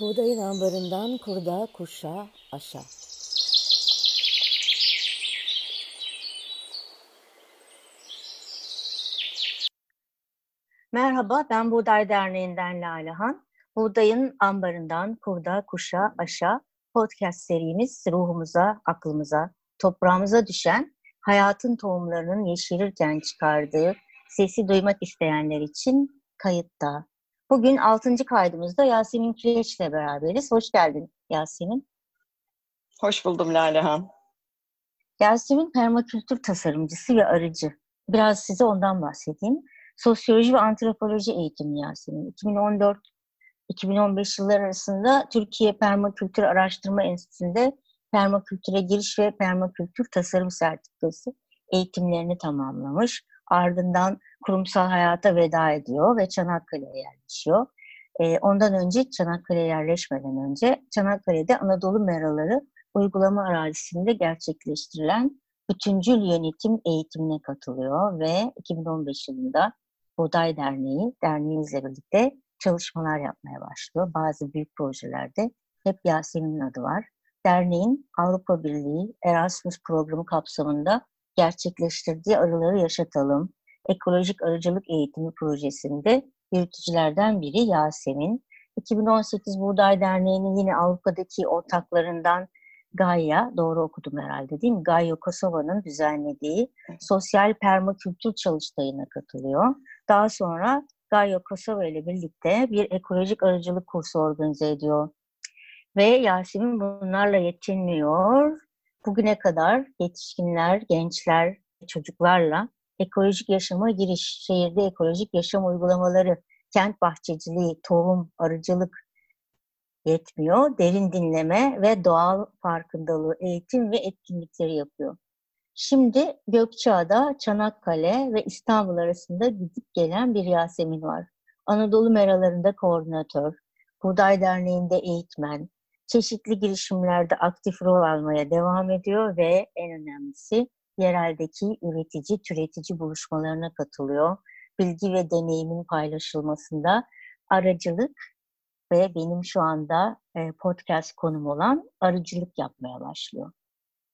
Buğdayın ambarından kurda, kuşa, aşa. Merhaba, ben Buğday Derneği'nden Lalehan. Buğdayın ambarından kurda, kuşa, aşa podcast serimiz ruhumuza, aklımıza, toprağımıza düşen hayatın tohumlarının yeşerirken çıkardığı sesi duymak isteyenler için kayıtta. Bugün 6. kaydımızda Yasemin Kireç ile beraberiz. Hoş geldin Yasemin. Hoş buldum Lalehan. Yasemin permakültür tasarımcısı ve arıcı. Biraz size ondan bahsedeyim. Sosyoloji ve antropoloji eğitimi Yasemin. 2014-2015 yıllar arasında Türkiye Permakültür Araştırma Enstitüsü'nde permakültüre giriş ve permakültür tasarım sertifikası eğitimlerini tamamlamış. Ardından kurumsal hayata veda ediyor ve Çanakkale'ye yerleşiyor. E, ondan önce Çanakkale'ye yerleşmeden önce Çanakkale'de Anadolu Meraları uygulama arazisinde gerçekleştirilen bütüncül yönetim eğitimine katılıyor ve 2015 yılında Buğday Derneği, derneğimizle birlikte çalışmalar yapmaya başlıyor. Bazı büyük projelerde hep Yasemin'in adı var. Derneğin Avrupa Birliği Erasmus programı kapsamında gerçekleştirdiği Arıları Yaşatalım, Ekolojik Arıcılık Eğitimi projesinde yürütücülerden biri Yasemin. 2018 Buğday Derneği'nin yine Avrupa'daki ortaklarından Gaia, doğru okudum herhalde değil mi? Gaia Kosova'nın düzenlediği sosyal permakültür çalıştayına katılıyor. Daha sonra Gaia Kosova ile birlikte bir ekolojik arıcılık kursu organize ediyor. Ve Yasemin bunlarla yetinmiyor. Bugüne kadar yetişkinler, gençler, çocuklarla ekolojik yaşama giriş, şehirde ekolojik yaşam uygulamaları, kent bahçeciliği, tohum, arıcılık yetmiyor. Derin dinleme ve doğal farkındalığı, eğitim ve etkinlikleri yapıyor. Şimdi Gökçeada, Çanakkale ve İstanbul arasında gidip gelen bir Yasemin var. Anadolu Meralarında koordinatör, Buğday Derneği'nde eğitmen, çeşitli girişimlerde aktif rol almaya devam ediyor ve en önemlisi yereldeki üretici, türetici buluşmalarına katılıyor. Bilgi ve deneyimin paylaşılmasında aracılık ve benim şu anda podcast konum olan arıcılık yapmaya başlıyor.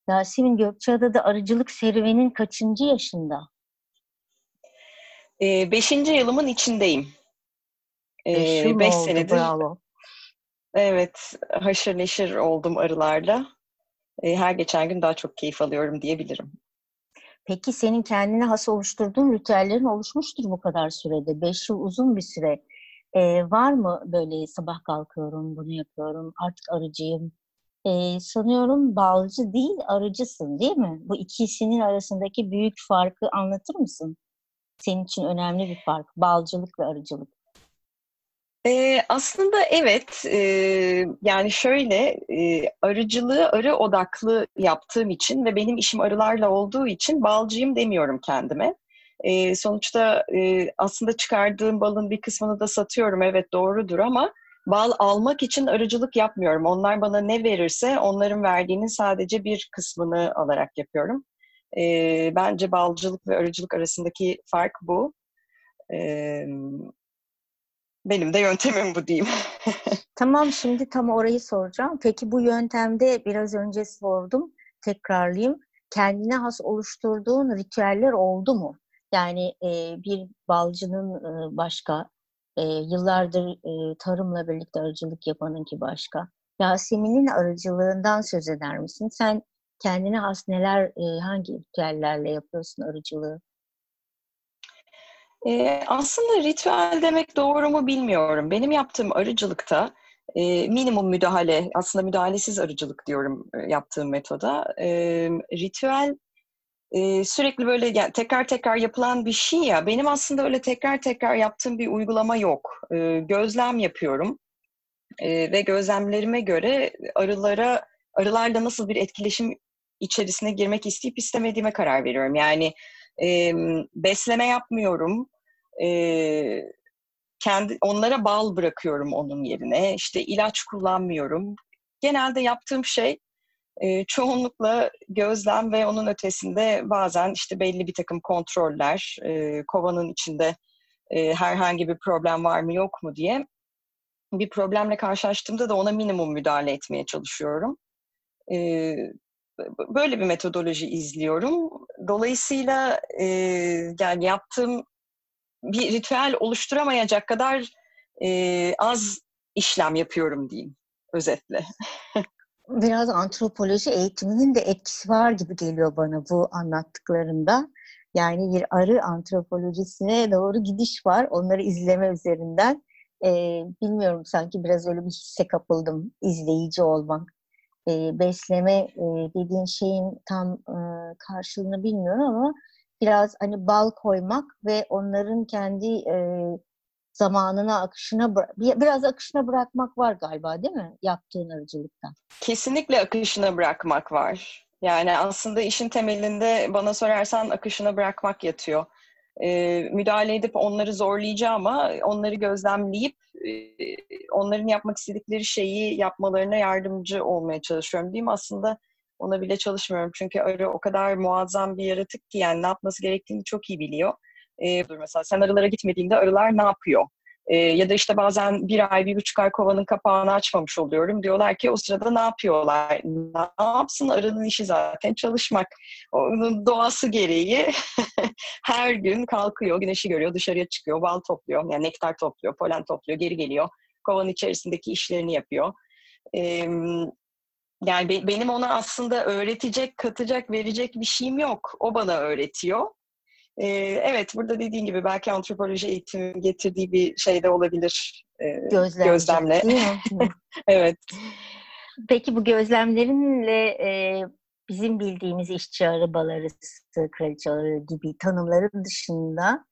Yasemin Gökçeada'da arıcılık serüvenin kaçıncı yaşında? Ee, beşinci yılımın içindeyim. Ee, beş, yıl beş oldu, senedir. Bravo. Evet, haşır neşir oldum arılarla. Ee, her geçen gün daha çok keyif alıyorum diyebilirim. Peki senin kendine has oluşturduğun ritüellerin oluşmuştur bu kadar sürede. Beş yıl uzun bir süre. Ee, var mı böyle sabah kalkıyorum, bunu yapıyorum, artık arıcıyım, e, sanıyorum balcı değil arıcısın değil mi? Bu ikisinin arasındaki büyük farkı anlatır mısın? Senin için önemli bir fark. Balcılık ve arıcılık. Ee, aslında evet. E, yani şöyle e, arıcılığı arı odaklı yaptığım için ve benim işim arılarla olduğu için balcıyım demiyorum kendime. E, sonuçta e, aslında çıkardığım balın bir kısmını da satıyorum. Evet doğrudur ama bal almak için arıcılık yapmıyorum. Onlar bana ne verirse onların verdiğinin sadece bir kısmını alarak yapıyorum. E, bence balcılık ve arıcılık arasındaki fark bu. E, benim de yöntemim bu diyeyim. tamam şimdi tam orayı soracağım. Peki bu yöntemde biraz önce sordum. Tekrarlayayım. Kendine has oluşturduğun ritüeller oldu mu? Yani e, bir balcının e, başka, e, yıllardır e, tarımla birlikte arıcılık yapanınki başka. Yasemin'in arıcılığından söz eder misin? Sen kendine has neler, e, hangi ritüellerle yapıyorsun arıcılığı? E, aslında ritüel demek doğru mu bilmiyorum. Benim yaptığım arıcılıkta e, minimum müdahale, aslında müdahalesiz arıcılık diyorum yaptığım metoda. E, ritüel e, sürekli böyle yani tekrar tekrar yapılan bir şey ya. Benim aslında öyle tekrar tekrar yaptığım bir uygulama yok. E, gözlem yapıyorum e, ve gözlemlerime göre arılara arılarla nasıl bir etkileşim içerisine girmek isteyip istemediğime karar veriyorum. Yani e, besleme yapmıyorum. E, kendi onlara bal bırakıyorum onun yerine. İşte ilaç kullanmıyorum. Genelde yaptığım şey e, çoğunlukla gözlem ve onun ötesinde bazen işte belli bir takım kontroller, e, kovanın içinde e, herhangi bir problem var mı yok mu diye bir problemle karşılaştığımda da ona minimum müdahale etmeye çalışıyorum. Ee, böyle bir metodoloji izliyorum. Dolayısıyla e, yani yaptığım bir ritüel oluşturamayacak kadar e, az işlem yapıyorum diyeyim özetle. Biraz antropoloji eğitiminin de etkisi var gibi geliyor bana bu anlattıklarında. Yani bir arı antropolojisine doğru gidiş var. Onları izleme üzerinden. Ee, bilmiyorum sanki biraz öyle bir hisse kapıldım izleyici olmak. Ee, besleme e, dediğin şeyin tam e, karşılığını bilmiyorum ama biraz hani bal koymak ve onların kendi e, zamanına, akışına biraz akışına bırakmak var galiba değil mi yaptığın arıcılıkta? Kesinlikle akışına bırakmak var. Yani aslında işin temelinde bana sorarsan akışına bırakmak yatıyor. Ee, müdahale edip onları zorlayacağım ama onları gözlemleyip e, onların yapmak istedikleri şeyi yapmalarına yardımcı olmaya çalışıyorum diyeyim. Aslında ona bile çalışmıyorum. Çünkü arı o kadar muazzam bir yaratık ki yani ne yapması gerektiğini çok iyi biliyor. Ee, mesela sen arılara gitmediğinde arılar ne yapıyor? Ee, ya da işte bazen bir ay, bir buçuk ay kovanın kapağını açmamış oluyorum. Diyorlar ki o sırada ne yapıyorlar? Ne yapsın? Arının işi zaten çalışmak. Onun doğası gereği her gün kalkıyor, güneşi görüyor, dışarıya çıkıyor, bal topluyor. Yani nektar topluyor, polen topluyor, geri geliyor. Kovanın içerisindeki işlerini yapıyor. Ee, yani be, benim ona aslında öğretecek, katacak, verecek bir şeyim yok. O bana öğretiyor. Ee, evet, burada dediğin gibi belki antropoloji eğitimi getirdiği bir şey de olabilir. Ee, gözlemle. evet. Peki bu gözlemlerinle e, bizim bildiğimiz işçi arabaları, kraliçe arı gibi tanımların dışında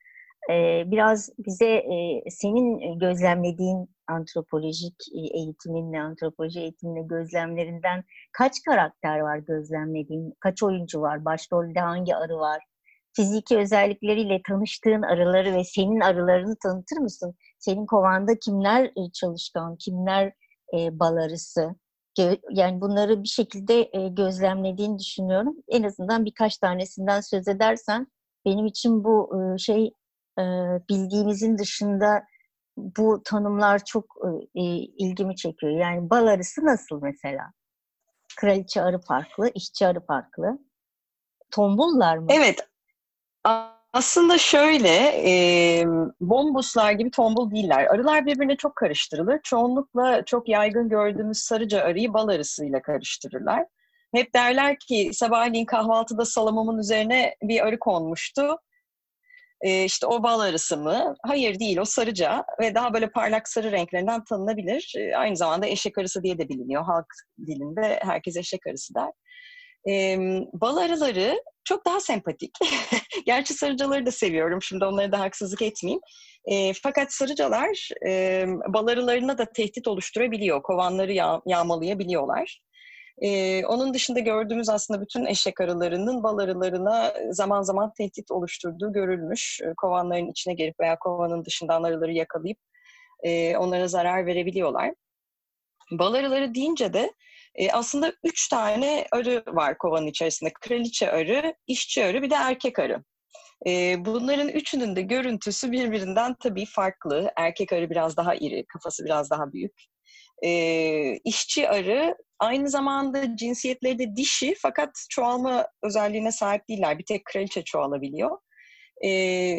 e, biraz bize e, senin gözlemlediğin antropolojik e, eğitiminle, antropoloji eğitimle gözlemlerinden kaç karakter var gözlemlediğin, kaç oyuncu var, başrolde hangi arı var? Fiziki özellikleriyle tanıştığın arıları ve senin arılarını tanıtır mısın? Senin kovanda kimler e, çalışkan, kimler bal arısı? Yani bunları bir şekilde gözlemlediğini düşünüyorum. En azından birkaç tanesinden söz edersen benim için bu şey e, bildiğimizin dışında bu tanımlar çok e, ilgimi çekiyor. Yani bal arısı nasıl mesela? Kraliçe arı farklı, işçi arı farklı. Tombullar mı? Evet. Aslında şöyle, e, bombuslar gibi tombul değiller. Arılar birbirine çok karıştırılır. Çoğunlukla çok yaygın gördüğümüz sarıca arıyı bal arısıyla karıştırırlar. Hep derler ki sabahleyin kahvaltıda salamamın üzerine bir arı konmuştu e, işte o bal arısı mı? Hayır değil o sarıca ve daha böyle parlak sarı renklerinden tanınabilir. E, aynı zamanda eşek arısı diye de biliniyor. Halk dilinde herkes eşek arısı der. E, bal arıları çok daha sempatik. Gerçi sarıcaları da seviyorum. Şimdi onları da haksızlık etmeyeyim. E, fakat sarıcalar e, bal arılarına da tehdit oluşturabiliyor. Kovanları yağ, yağmalayabiliyorlar. Ee, onun dışında gördüğümüz aslında bütün eşek arılarının bal arılarına zaman zaman tehdit oluşturduğu görülmüş. Kovanların içine gelip veya kovanın dışından arıları yakalayıp e, onlara zarar verebiliyorlar. Bal arıları deyince de e, aslında üç tane arı var kovanın içerisinde. Kraliçe arı, işçi arı, bir de erkek arı. E, bunların üçünün de görüntüsü birbirinden tabii farklı. Erkek arı biraz daha iri, kafası biraz daha büyük. E, işçi arı aynı zamanda cinsiyetleri de dişi fakat çoğalma özelliğine sahip değiller. Bir tek kraliçe çoğalabiliyor. E,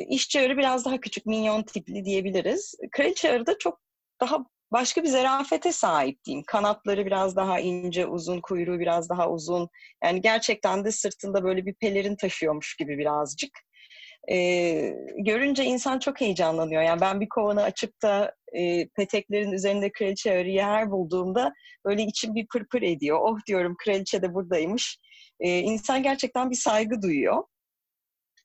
işçi arı biraz daha küçük, minyon tipli diyebiliriz. Kraliçe arı da çok daha başka bir zerafete sahip diyeyim. Kanatları biraz daha ince, uzun, kuyruğu biraz daha uzun. Yani gerçekten de sırtında böyle bir pelerin taşıyormuş gibi birazcık e, görünce insan çok heyecanlanıyor. Yani ben bir kovanı açıp da e, peteklerin üzerinde kraliçe arıyı her bulduğumda böyle içim bir pırpır ediyor. Oh diyorum kraliçe de buradaymış. E, insan gerçekten bir saygı duyuyor.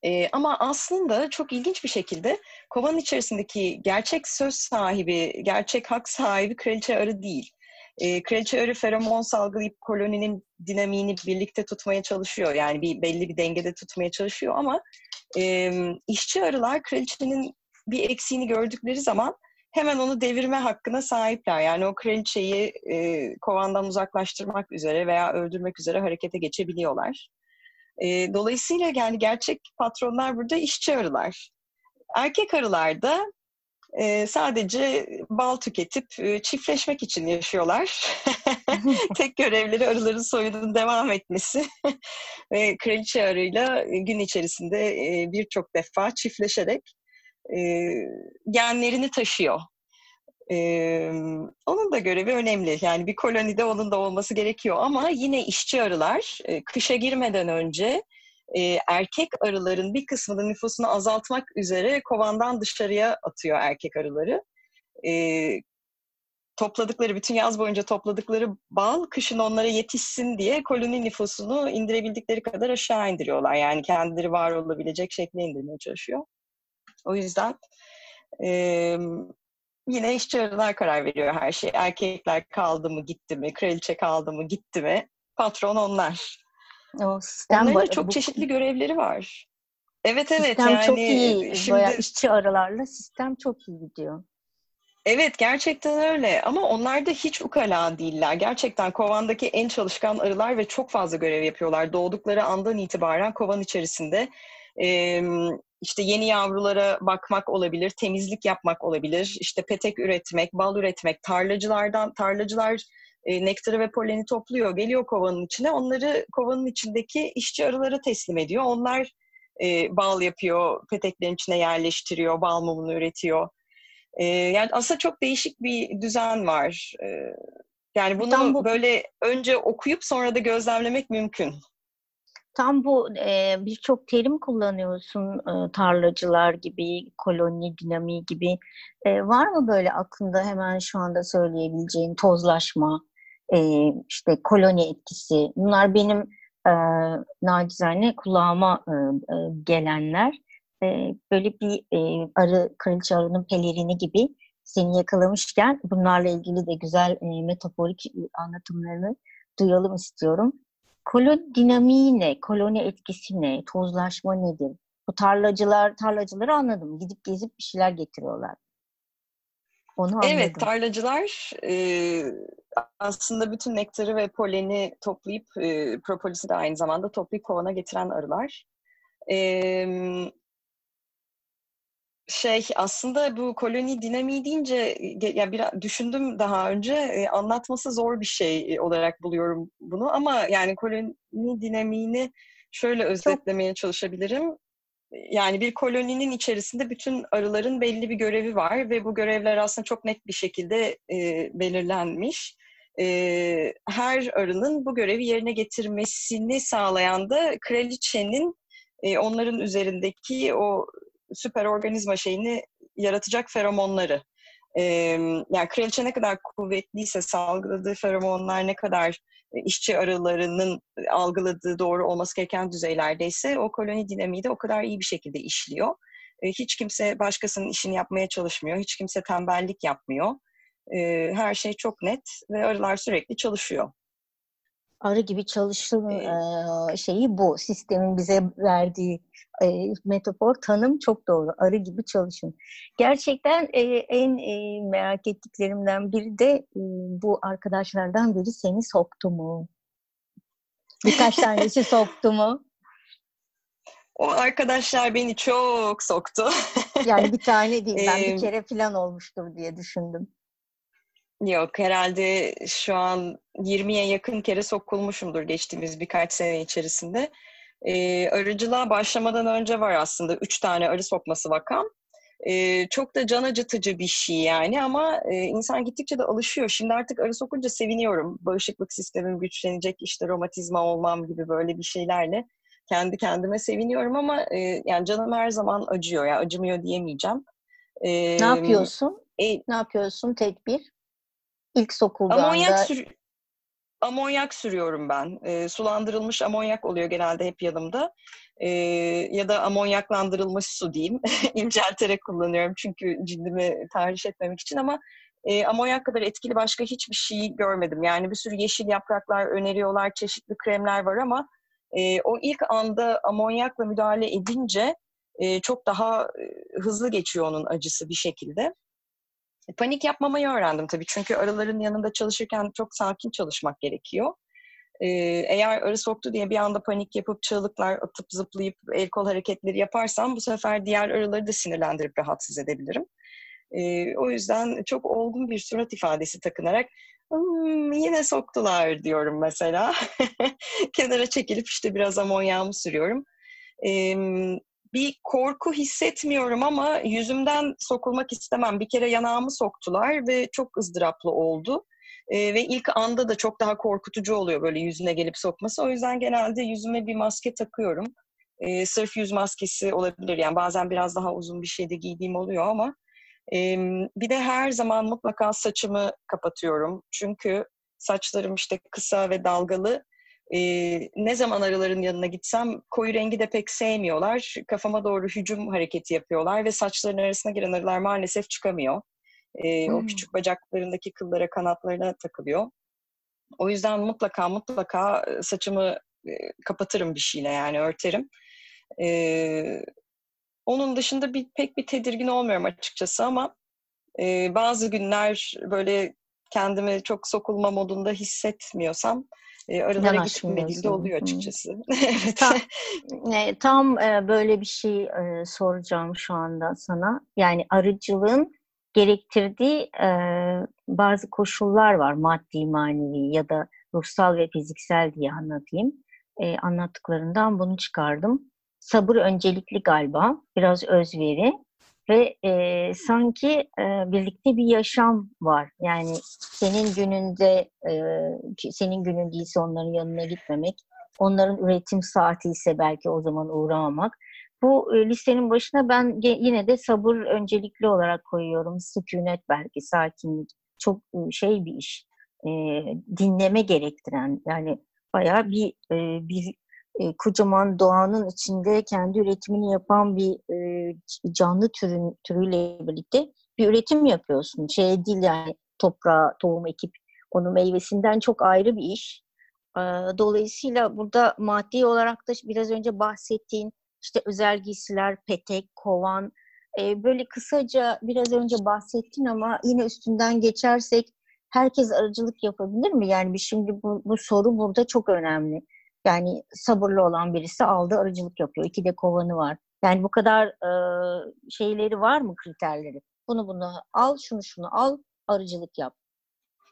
E, ama aslında çok ilginç bir şekilde kovanın içerisindeki gerçek söz sahibi, gerçek hak sahibi kraliçe arı değil. E, kraliçe arı feromon salgılayıp koloninin dinamiğini birlikte tutmaya çalışıyor. Yani bir belli bir dengede tutmaya çalışıyor ama e, işçi arılar kraliçenin bir eksiğini gördükleri zaman hemen onu devirme hakkına sahipler. Yani o kraliçeyi e, kovandan uzaklaştırmak üzere veya öldürmek üzere harekete geçebiliyorlar. E, dolayısıyla yani gerçek patronlar burada işçi arılar. Erkek arılarda e, sadece bal tüketip e, çiftleşmek için yaşıyorlar. Tek görevleri arıların soyunun devam etmesi ve kraliçe arıyla gün içerisinde e, birçok defa çiftleşerek e, genlerini taşıyor. Ee, onun da görevi önemli. Yani bir kolonide onun da olması gerekiyor ama yine işçi arılar e, kışa girmeden önce e, erkek arıların bir kısmının nüfusunu azaltmak üzere kovandan dışarıya atıyor erkek arıları. E, topladıkları, bütün yaz boyunca topladıkları bal kışın onlara yetişsin diye koloni nüfusunu indirebildikleri kadar aşağı indiriyorlar. Yani kendileri var olabilecek şekle indirmeye çalışıyor. O yüzden e, yine işçi arılar karar veriyor her şey. Erkekler kaldı mı gitti mi, kraliçe kaldı mı gitti mi, patron onlar. O sistem Onların da çok bu, çeşitli görevleri var. Evet evet sistem yani çok iyi. Şimdi, Bayağı işçi aralarla sistem çok iyi gidiyor. Evet gerçekten öyle ama onlar da hiç ukala değiller. Gerçekten kovandaki en çalışkan arılar ve çok fazla görev yapıyorlar. Doğdukları andan itibaren kovan içerisinde e, işte yeni yavrulara bakmak olabilir, temizlik yapmak olabilir, işte petek üretmek, bal üretmek, tarlacılardan tarlacılar e, nektarı ve poleni topluyor, geliyor kovanın içine. Onları kovanın içindeki işçi arılara teslim ediyor. Onlar e, bal yapıyor, peteklerin içine yerleştiriyor, bal mumunu üretiyor. E, yani aslında çok değişik bir düzen var. E, yani bunu bu... böyle önce okuyup sonra da gözlemlemek mümkün. Tam bu e, birçok terim kullanıyorsun e, tarlacılar gibi, koloni dinamiği gibi. E, var mı böyle aklında hemen şu anda söyleyebileceğin tozlaşma, e, işte koloni etkisi? Bunlar benim e, nacizane kulağıma e, e, gelenler. E, böyle bir e, arı, kraliçe arının pelerini gibi seni yakalamışken bunlarla ilgili de güzel e, metaforik anlatımlarını duyalım istiyorum. Koloni dinamiği ne? Koloni etkisi ne? Tozlaşma nedir? Bu tarlacılar, tarlacıları anladım. Gidip gezip bir şeyler getiriyorlar. Onu anladım. Evet, tarlacılar e, aslında bütün nektarı ve poleni toplayıp, e, propolisi de aynı zamanda toplayıp kovana getiren arılar. E, şey aslında bu koloni dinamiği deyince ya biraz düşündüm daha önce e, anlatması zor bir şey olarak buluyorum bunu ama yani koloni dinamiğini şöyle özetlemeye Çok... çalışabilirim. Yani bir koloninin içerisinde bütün arıların belli bir görevi var ve bu görevler aslında çok net bir şekilde e, belirlenmiş. E, her arının bu görevi yerine getirmesini sağlayan da kraliçenin e, onların üzerindeki o süper organizma şeyini yaratacak feromonları. Ee, yani kraliçe ne kadar kuvvetliyse salgıladığı feromonlar ne kadar e, işçi arılarının algıladığı doğru olması gereken düzeylerdeyse o koloni dinamiği de o kadar iyi bir şekilde işliyor. E, hiç kimse başkasının işini yapmaya çalışmıyor. Hiç kimse tembellik yapmıyor. E, her şey çok net ve arılar sürekli çalışıyor arı gibi çalışım e, şeyi bu. Sistemin bize verdiği e, metafor, tanım çok doğru. Arı gibi çalışın. Gerçekten e, en e, merak ettiklerimden biri de e, bu arkadaşlardan biri seni soktu mu? Birkaç tanesi soktu mu? O arkadaşlar beni çok soktu. yani bir tane değil, ben bir kere falan olmuştur diye düşündüm. Yok herhalde şu an 20'ye yakın kere sokulmuşumdur geçtiğimiz birkaç sene içerisinde. Ee, arıcılığa başlamadan önce var aslında üç tane arı sokması vakam. Ee, çok da can acıtıcı bir şey yani ama e, insan gittikçe de alışıyor. Şimdi artık arı sokunca seviniyorum. Bağışıklık sistemim güçlenecek, işte romatizma olmam gibi böyle bir şeylerle kendi kendime seviniyorum ama e, yani canım her zaman acıyor. Yani acımıyor diyemeyeceğim. Ee, ne yapıyorsun? E, ne yapıyorsun tedbir? İlk sokulduğunda... Amonyak, sür amonyak sürüyorum ben. E, sulandırılmış amonyak oluyor genelde hep yanımda. E, ya da amonyaklandırılmış su diyeyim. İncelterek kullanıyorum çünkü cildimi tahriş etmemek için ama e, amonyak kadar etkili başka hiçbir şey görmedim. Yani bir sürü yeşil yapraklar öneriyorlar, çeşitli kremler var ama e, o ilk anda amonyakla müdahale edince e, çok daha e, hızlı geçiyor onun acısı bir şekilde. Panik yapmamayı öğrendim tabii. Çünkü arıların yanında çalışırken çok sakin çalışmak gerekiyor. Eğer arı soktu diye bir anda panik yapıp çığlıklar atıp zıplayıp el kol hareketleri yaparsam bu sefer diğer arıları da sinirlendirip rahatsız edebilirim. O yüzden çok olgun bir surat ifadesi takınarak hmm, yine soktular diyorum mesela. Kenara çekilip işte biraz amonyağımı sürüyorum. Bir korku hissetmiyorum ama yüzümden sokulmak istemem. Bir kere yanağımı soktular ve çok ızdıraplı oldu. E, ve ilk anda da çok daha korkutucu oluyor böyle yüzüne gelip sokması. O yüzden genelde yüzüme bir maske takıyorum. E, sırf yüz maskesi olabilir. Yani bazen biraz daha uzun bir şey de giydiğim oluyor ama e, bir de her zaman mutlaka saçımı kapatıyorum. Çünkü saçlarım işte kısa ve dalgalı. E, ne zaman arıların yanına gitsem koyu rengi de pek sevmiyorlar. Kafama doğru hücum hareketi yapıyorlar ve saçların arasına giren arılar maalesef çıkamıyor. E, hmm. O küçük bacaklarındaki kıllara, kanatlarına takılıyor. O yüzden mutlaka mutlaka saçımı kapatırım bir şeyle yani örterim. E, onun dışında bir pek bir tedirgin olmuyorum açıkçası ama e, bazı günler böyle kendimi çok sokulma modunda hissetmiyorsam e, arılara gitmediğimde oluyor açıkçası. evet. Tam, e, tam e, böyle bir şey e, soracağım şu anda sana. Yani arıcılığın gerektirdiği e, bazı koşullar var maddi, manevi ya da ruhsal ve fiziksel diye anlatayım. E, anlattıklarından bunu çıkardım. Sabır öncelikli galiba, biraz özveri ve e, sanki e, birlikte bir yaşam var. Yani senin gününde, e, senin günün değilse onların yanına gitmemek, onların üretim saati ise belki o zaman uğramamak bu e, listenin başına ben yine de sabır öncelikli olarak koyuyorum. Sükunet belki, sakinlik. Çok e, şey bir iş. E, dinleme gerektiren yani bayağı bir e, bir e, kocaman doğanın içinde kendi üretimini yapan bir e, canlı türün türüyle birlikte bir üretim yapıyorsun. Şey değil yani toprağa tohum ekip onu meyvesinden çok ayrı bir iş. E, dolayısıyla burada maddi olarak da biraz önce bahsettiğin işte özel giysiler, petek, kovan, e, böyle kısaca biraz önce bahsettin ama yine üstünden geçersek herkes arıcılık yapabilir mi? Yani şimdi bu, bu soru burada çok önemli. Yani sabırlı olan birisi aldı arıcılık yapıyor. İki de kovanı var. Yani bu kadar e, şeyleri var mı kriterleri? Bunu bunu al, şunu şunu al, arıcılık yap.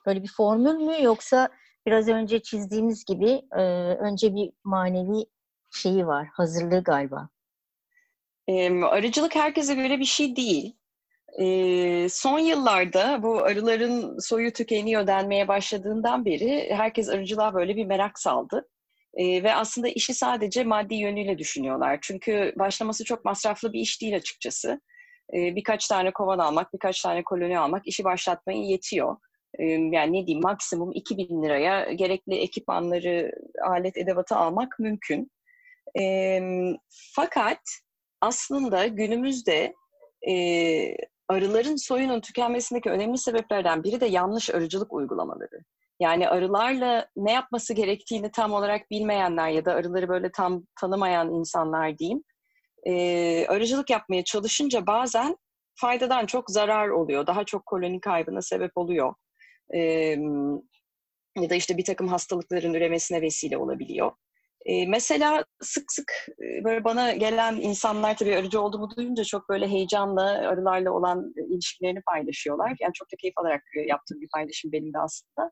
Böyle bir formül mü yoksa biraz önce çizdiğimiz gibi e, önce bir manevi şeyi var, hazırlığı galiba. E, arıcılık herkese göre bir şey değil. E, son yıllarda bu arıların soyu tükeniyor denmeye başladığından beri herkes arıcılığa böyle bir merak saldı. E, ve aslında işi sadece maddi yönüyle düşünüyorlar. Çünkü başlaması çok masraflı bir iş değil açıkçası. E, birkaç tane kovan almak, birkaç tane koloni almak işi başlatmaya yetiyor. E, yani ne diyeyim maksimum 2000 liraya gerekli ekipmanları, alet edevatı almak mümkün. E, fakat aslında günümüzde e, arıların soyunun tükenmesindeki önemli sebeplerden biri de yanlış arıcılık uygulamaları. Yani arılarla ne yapması gerektiğini tam olarak bilmeyenler ya da arıları böyle tam tanımayan insanlar diyeyim, e, arıcılık yapmaya çalışınca bazen faydadan çok zarar oluyor. Daha çok koloni kaybına sebep oluyor. E, ya da işte bir takım hastalıkların üremesine vesile olabiliyor. E, mesela sık sık böyle bana gelen insanlar tabii arıcı olduğumu duyunca çok böyle heyecanla arılarla olan ilişkilerini paylaşıyorlar. Yani çok da keyif alarak yaptığım bir paylaşım benim de aslında.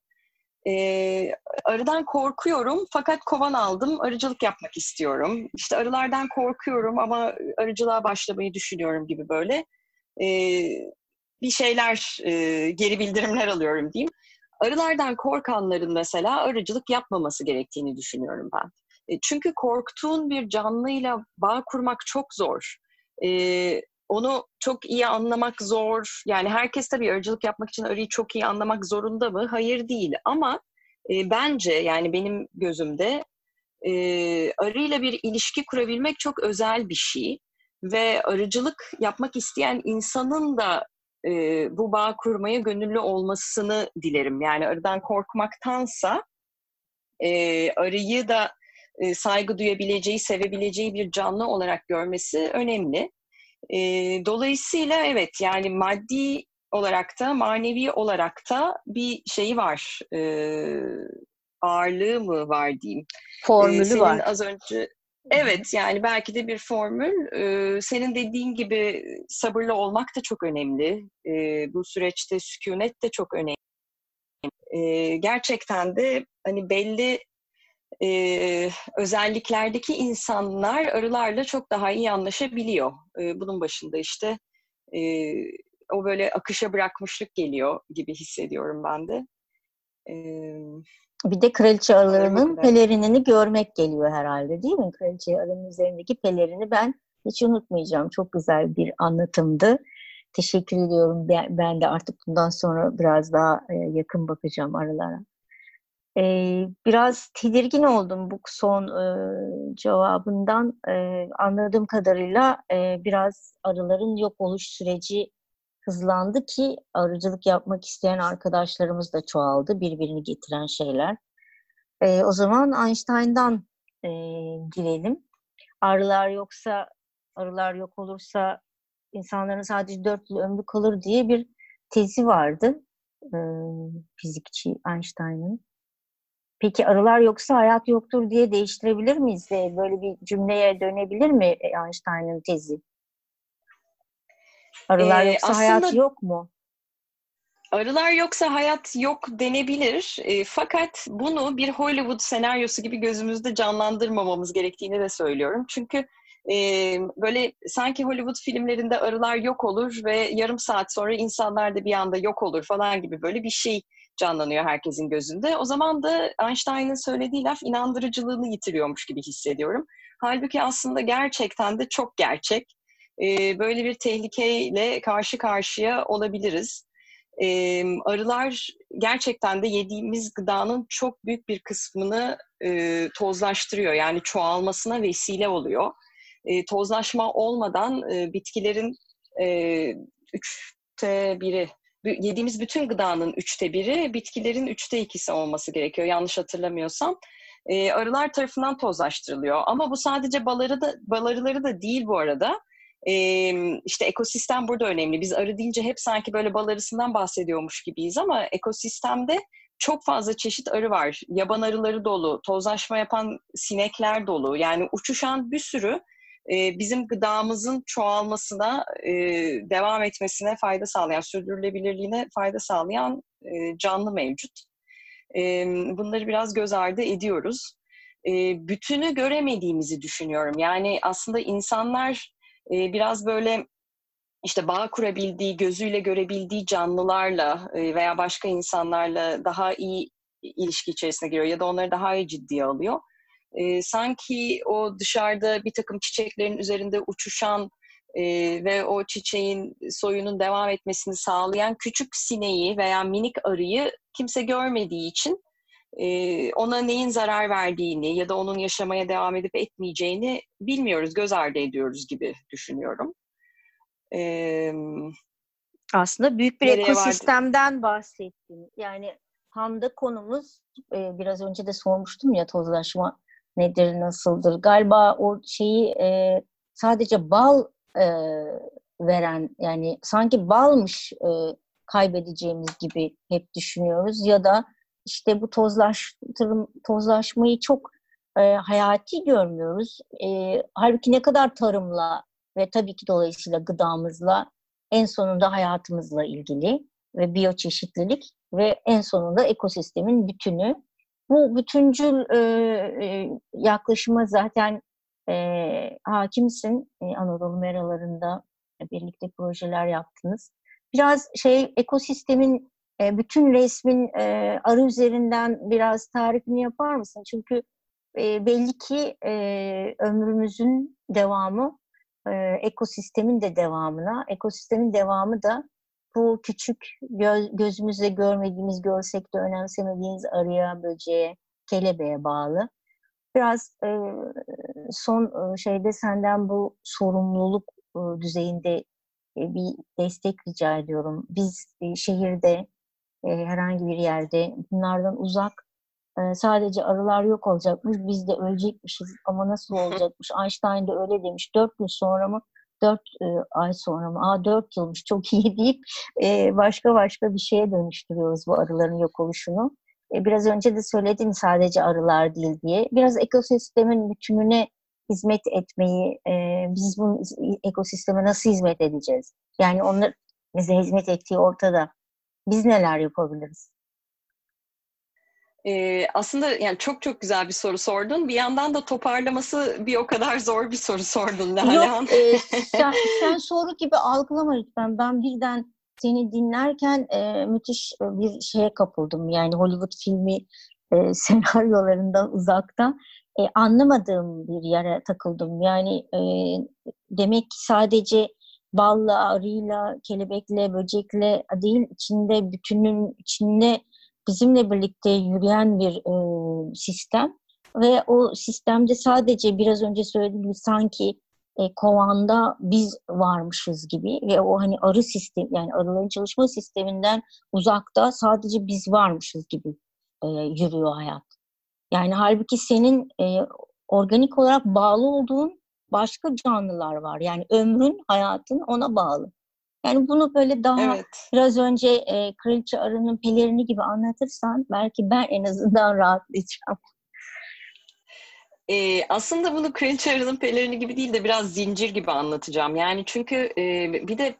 E, arıdan korkuyorum fakat kovan aldım, arıcılık yapmak istiyorum. İşte arılardan korkuyorum ama arıcılığa başlamayı düşünüyorum gibi böyle e, bir şeyler, e, geri bildirimler alıyorum diyeyim. Arılardan korkanların mesela arıcılık yapmaması gerektiğini düşünüyorum ben. E, çünkü korktuğun bir canlıyla bağ kurmak çok zor. E, onu çok iyi anlamak zor. Yani herkes tabii arıcılık yapmak için arıyı çok iyi anlamak zorunda mı? Hayır değil. Ama e, bence yani benim gözümde e, arıyla bir ilişki kurabilmek çok özel bir şey. Ve arıcılık yapmak isteyen insanın da e, bu bağ kurmaya gönüllü olmasını dilerim. Yani arıdan korkmaktansa e, arıyı da e, saygı duyabileceği, sevebileceği bir canlı olarak görmesi önemli. E, dolayısıyla evet yani maddi olarak da manevi olarak da bir şeyi var. E, ağırlığı mı var diyeyim. Formülü Senin var. az önce Evet yani belki de bir formül. Ee, senin dediğin gibi sabırlı olmak da çok önemli. Ee, bu süreçte sükunet de çok önemli. Ee, gerçekten de hani belli e, özelliklerdeki insanlar arılarla çok daha iyi anlaşabiliyor. E, bunun başında işte e, o böyle akışa bırakmışlık geliyor gibi hissediyorum ben de. E, bir de kraliçe arılarının pelerinini görmek geliyor herhalde değil mi? Kraliçe arının üzerindeki pelerini ben hiç unutmayacağım. Çok güzel bir anlatımdı. Teşekkür ediyorum. Ben de artık bundan sonra biraz daha yakın bakacağım arılara. Ee, biraz tedirgin oldum bu son e, cevabından. E, anladığım kadarıyla e, biraz arıların yok oluş süreci hızlandı ki arıcılık yapmak isteyen arkadaşlarımız da çoğaldı. Birbirini getiren şeyler. E, o zaman Einstein'dan e, girelim. Arılar yoksa, arılar yok olursa insanların sadece dört yıl ömrü kalır diye bir tezi vardı. E, fizikçi Einstein'ın. Peki arılar yoksa hayat yoktur diye değiştirebilir miyiz? Böyle bir cümleye dönebilir mi Einstein'ın tezi? Arılar ee, yoksa hayat yok mu? Arılar yoksa hayat yok denebilir. E, fakat bunu bir Hollywood senaryosu gibi gözümüzde canlandırmamamız gerektiğini de söylüyorum. Çünkü e, böyle sanki Hollywood filmlerinde arılar yok olur ve yarım saat sonra insanlar da bir anda yok olur falan gibi böyle bir şey canlanıyor herkesin gözünde. O zaman da Einstein'ın söylediği laf inandırıcılığını yitiriyormuş gibi hissediyorum. Halbuki aslında gerçekten de çok gerçek. E, böyle bir tehlikeyle karşı karşıya olabiliriz. E, arılar gerçekten de yediğimiz gıdanın çok büyük bir kısmını e, tozlaştırıyor. Yani çoğalmasına vesile oluyor. E, tozlaşma olmadan e, bitkilerin e, üçte biri yediğimiz bütün gıdanın üçte biri, bitkilerin üçte ikisi olması gerekiyor yanlış hatırlamıyorsam. E, arılar tarafından tozlaştırılıyor. Ama bu sadece baları da, balarıları da değil bu arada. E, işte ekosistem burada önemli. Biz arı deyince hep sanki böyle bal arısından bahsediyormuş gibiyiz ama ekosistemde çok fazla çeşit arı var. Yaban arıları dolu, tozlaşma yapan sinekler dolu. Yani uçuşan bir sürü e, bizim gıdamızın çoğalmasına, e, devam etmesine fayda sağlayan, sürdürülebilirliğine fayda sağlayan e, canlı mevcut. Bunları biraz göz ardı ediyoruz. Bütünü göremediğimizi düşünüyorum. Yani aslında insanlar biraz böyle işte bağ kurabildiği, gözüyle görebildiği canlılarla veya başka insanlarla daha iyi ilişki içerisine giriyor ya da onları daha iyi ciddiye alıyor e, sanki o dışarıda bir takım çiçeklerin üzerinde uçuşan e, ve o çiçeğin soyunun devam etmesini sağlayan küçük sineği veya minik arıyı kimse görmediği için e, ona neyin zarar verdiğini ya da onun yaşamaya devam edip etmeyeceğini bilmiyoruz, göz ardı ediyoruz gibi düşünüyorum. E, Aslında büyük bir ekosistemden vardı? bahsettin. Yani Hamda konumuz e, biraz önce de sormuştum ya tozlaşma nedir, nasıldır? Galiba o şeyi e, sadece bal e, veren yani sanki balmış e, kaybedeceğimiz gibi hep düşünüyoruz ya da işte bu tozlaştırım, tozlaşmayı çok e, hayati görmüyoruz. E, halbuki ne kadar tarımla ve tabii ki dolayısıyla gıdamızla en sonunda hayatımızla ilgili ve biyoçeşitlilik ve en sonunda ekosistemin bütünü bu bütüncül e, yaklaşıma zaten e, hakimsin. E, Anadolu meralarında birlikte projeler yaptınız. Biraz şey ekosistemin e, bütün resmin e, arı üzerinden biraz tarifini yapar mısın? Çünkü e, belli ki e, ömrümüzün devamı e, ekosistemin de devamına, ekosistemin devamı da bu küçük göz, gözümüzle görmediğimiz, görsek de önemsemediğimiz arıya, böceğe, kelebeğe bağlı. Biraz e, son e, şeyde senden bu sorumluluk e, düzeyinde e, bir destek rica ediyorum. Biz e, şehirde, e, herhangi bir yerde bunlardan uzak e, sadece arılar yok olacakmış, biz de ölecekmişiz ama nasıl olacakmış? Einstein de öyle demiş. Dört gün sonra mı dört e, ay sonra mı? Aa dört yılmış çok iyi deyip e, başka başka bir şeye dönüştürüyoruz bu arıların yok oluşunu. E, biraz önce de söyledin sadece arılar değil diye. Biraz ekosistemin bütününe hizmet etmeyi, e, biz bu ekosisteme nasıl hizmet edeceğiz? Yani onlar bize hizmet ettiği ortada. Biz neler yapabiliriz? Ee, aslında yani çok çok güzel bir soru sordun. Bir yandan da toparlaması bir o kadar zor bir soru sordun Nalan. Yok, e, sen, sen soru gibi algılama lütfen. Ben birden seni dinlerken e, müthiş bir şeye kapıldım. Yani Hollywood filmi e, senaryolarından uzakta e, anlamadığım bir yere takıldım. Yani e, demek ki sadece balla, arıyla, kelebekle, böcekle değil, içinde bütünün içinde bizimle birlikte yürüyen bir e, sistem ve o sistemde sadece biraz önce söylediğim gibi sanki e, kovanda biz varmışız gibi ve o hani arı sistem yani arıların çalışma sisteminden uzakta sadece biz varmışız gibi e, yürüyor hayat. Yani halbuki senin e, organik olarak bağlı olduğun başka canlılar var. Yani ömrün, hayatın ona bağlı. Yani bunu böyle daha evet. biraz önce e, Kraliçe Arı'nın pelerini gibi anlatırsan belki ben en azından rahatlayacağım. E, aslında bunu Kraliçe Arı'nın pelerini gibi değil de biraz zincir gibi anlatacağım. Yani çünkü e, bir de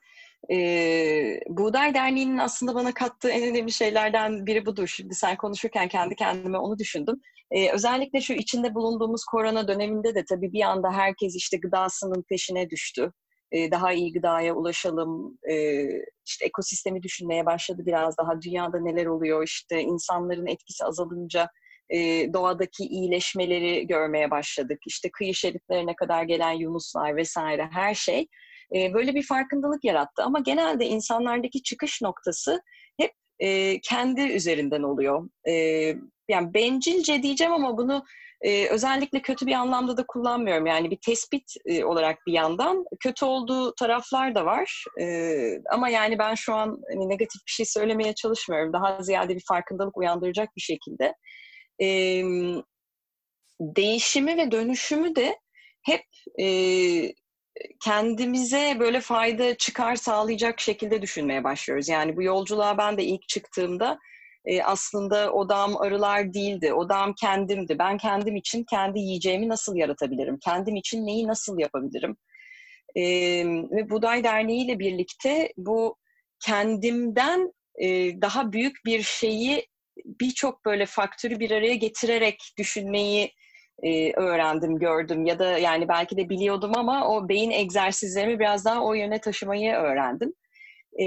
e, Buğday Derneği'nin aslında bana kattığı en önemli şeylerden biri budur. Şimdi sen konuşurken kendi kendime onu düşündüm. E, özellikle şu içinde bulunduğumuz korona döneminde de tabii bir anda herkes işte gıdasının peşine düştü. E, daha iyi gıdaya ulaşalım, e, işte ekosistemi düşünmeye başladı biraz daha. Dünyada neler oluyor, işte insanların etkisi azalınca e, doğadaki iyileşmeleri görmeye başladık. İşte kıyı şeritlerine kadar gelen yunuslar vesaire her şey böyle bir farkındalık yarattı. Ama genelde insanlardaki çıkış noktası hep kendi üzerinden oluyor. Yani bencilce diyeceğim ama bunu e, özellikle kötü bir anlamda da kullanmıyorum. Yani bir tespit e, olarak bir yandan kötü olduğu taraflar da var. E, ama yani ben şu an hani, negatif bir şey söylemeye çalışmıyorum. Daha ziyade bir farkındalık uyandıracak bir şekilde. E, değişimi ve dönüşümü de hep e, kendimize böyle fayda çıkar sağlayacak şekilde düşünmeye başlıyoruz. Yani bu yolculuğa ben de ilk çıktığımda e, aslında odam arılar değildi. Odam kendimdi. Ben kendim için kendi yiyeceğimi nasıl yaratabilirim? Kendim için neyi nasıl yapabilirim? E, ve Buday Derneği ile birlikte bu kendimden e, daha büyük bir şeyi birçok böyle faktörü bir araya getirerek düşünmeyi e, öğrendim, gördüm ya da yani belki de biliyordum ama o beyin egzersizlerimi biraz daha o yöne taşımayı öğrendim. E,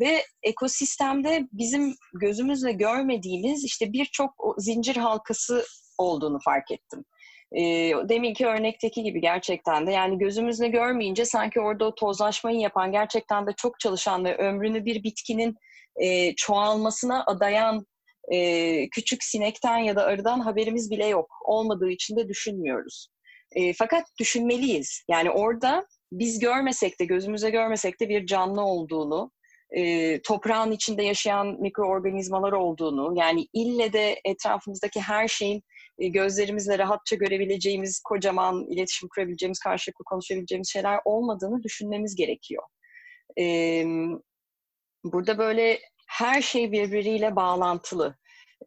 ve ekosistemde bizim gözümüzle görmediğimiz işte birçok zincir halkası olduğunu fark ettim. E, deminki örnekteki gibi gerçekten de yani gözümüzle görmeyince sanki orada o tozlaşmayı yapan gerçekten de çok çalışan ve ömrünü bir bitkinin e, çoğalmasına adayan e, küçük sinekten ya da arıdan haberimiz bile yok. Olmadığı için de düşünmüyoruz. E, fakat düşünmeliyiz. Yani orada biz görmesek de, gözümüze görmesek de bir canlı olduğunu, e, toprağın içinde yaşayan mikroorganizmalar olduğunu, yani ille de etrafımızdaki her şeyin e, gözlerimizle rahatça görebileceğimiz, kocaman iletişim kurabileceğimiz, karşılıklı konuşabileceğimiz şeyler olmadığını düşünmemiz gerekiyor. E, burada böyle her şey birbiriyle bağlantılı.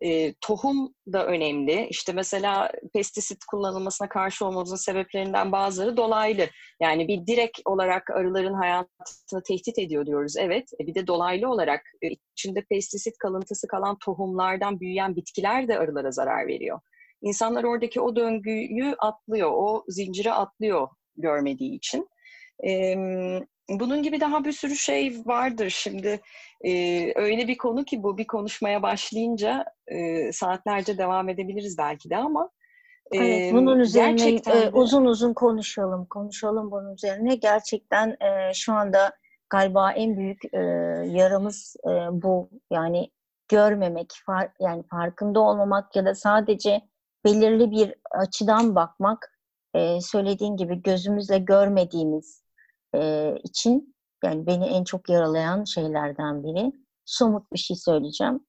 E, tohum da önemli. İşte mesela pestisit kullanılmasına karşı olmamızın sebeplerinden bazıları dolaylı. Yani bir direkt olarak arıların hayatını tehdit ediyor diyoruz. Evet. E, bir de dolaylı olarak e, içinde pestisit kalıntısı kalan tohumlardan büyüyen bitkiler de arılara zarar veriyor. İnsanlar oradaki o döngüyü atlıyor, o zinciri atlıyor görmediği için. E, bunun gibi daha bir sürü şey vardır şimdi. E, öyle bir konu ki bu bir konuşmaya başlayınca e, saatlerce devam edebiliriz belki de ama Evet, bunun üzerine e, uzun uzun konuşalım, konuşalım bunun üzerine. Gerçekten e, şu anda galiba en büyük e, yaramız e, bu. Yani görmemek, far, yani farkında olmamak ya da sadece belirli bir açıdan bakmak, e, söylediğin gibi gözümüzle görmediğimiz e, için yani beni en çok yaralayan şeylerden biri somut bir şey söyleyeceğim.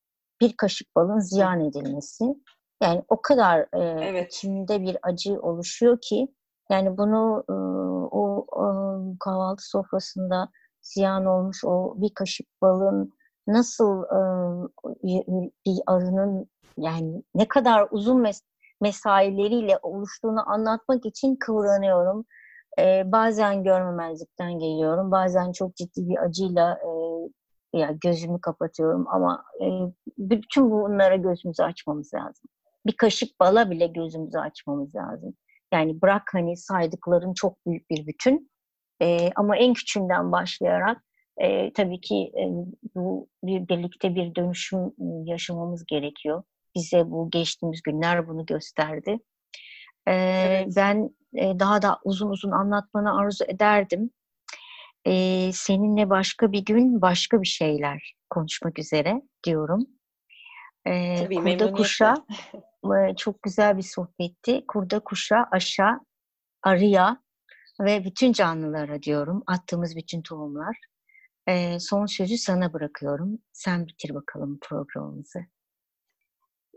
Bir kaşık balın ziyan edilmesi. Yani o kadar e, evet. içimde bir acı oluşuyor ki yani bunu e, o, o kahvaltı sofrasında ziyan olmuş o bir kaşık balın nasıl e, bir arının yani ne kadar uzun mes mesaileriyle oluştuğunu anlatmak için kıvranıyorum. E, bazen görmemezlikten geliyorum. Bazen çok ciddi bir acıyla e, ya gözümü kapatıyorum ama e, bütün bunlara gözümüzü açmamız lazım. Bir kaşık bala bile gözümüzü açmamız lazım. Yani bırak hani saydıkların çok büyük bir bütün e, ama en küçüğünden başlayarak e, tabii ki e, bu bir birlikte bir dönüşüm yaşamamız gerekiyor. Bize bu geçtiğimiz günler bunu gösterdi. E, evet. Ben e, daha da uzun uzun anlatmanı arzu ederdim. E, seninle başka bir gün başka bir şeyler konuşmak üzere diyorum. E, Tabii, Kurda Kuş'a e, çok güzel bir sohbetti. Kurda Kuş'a, Aşa, Arıya ve bütün canlılara diyorum. Attığımız bütün tohumlar. E, son sözü sana bırakıyorum. Sen bitir bakalım programımızı.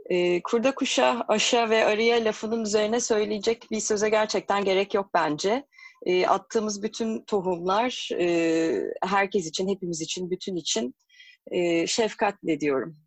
E, kurda kuşa, aşa ve arıya lafının üzerine söyleyecek bir söze gerçekten gerek yok bence. E, attığımız bütün tohumlar e, herkes için, hepimiz için, bütün için e, şefkatle diyorum.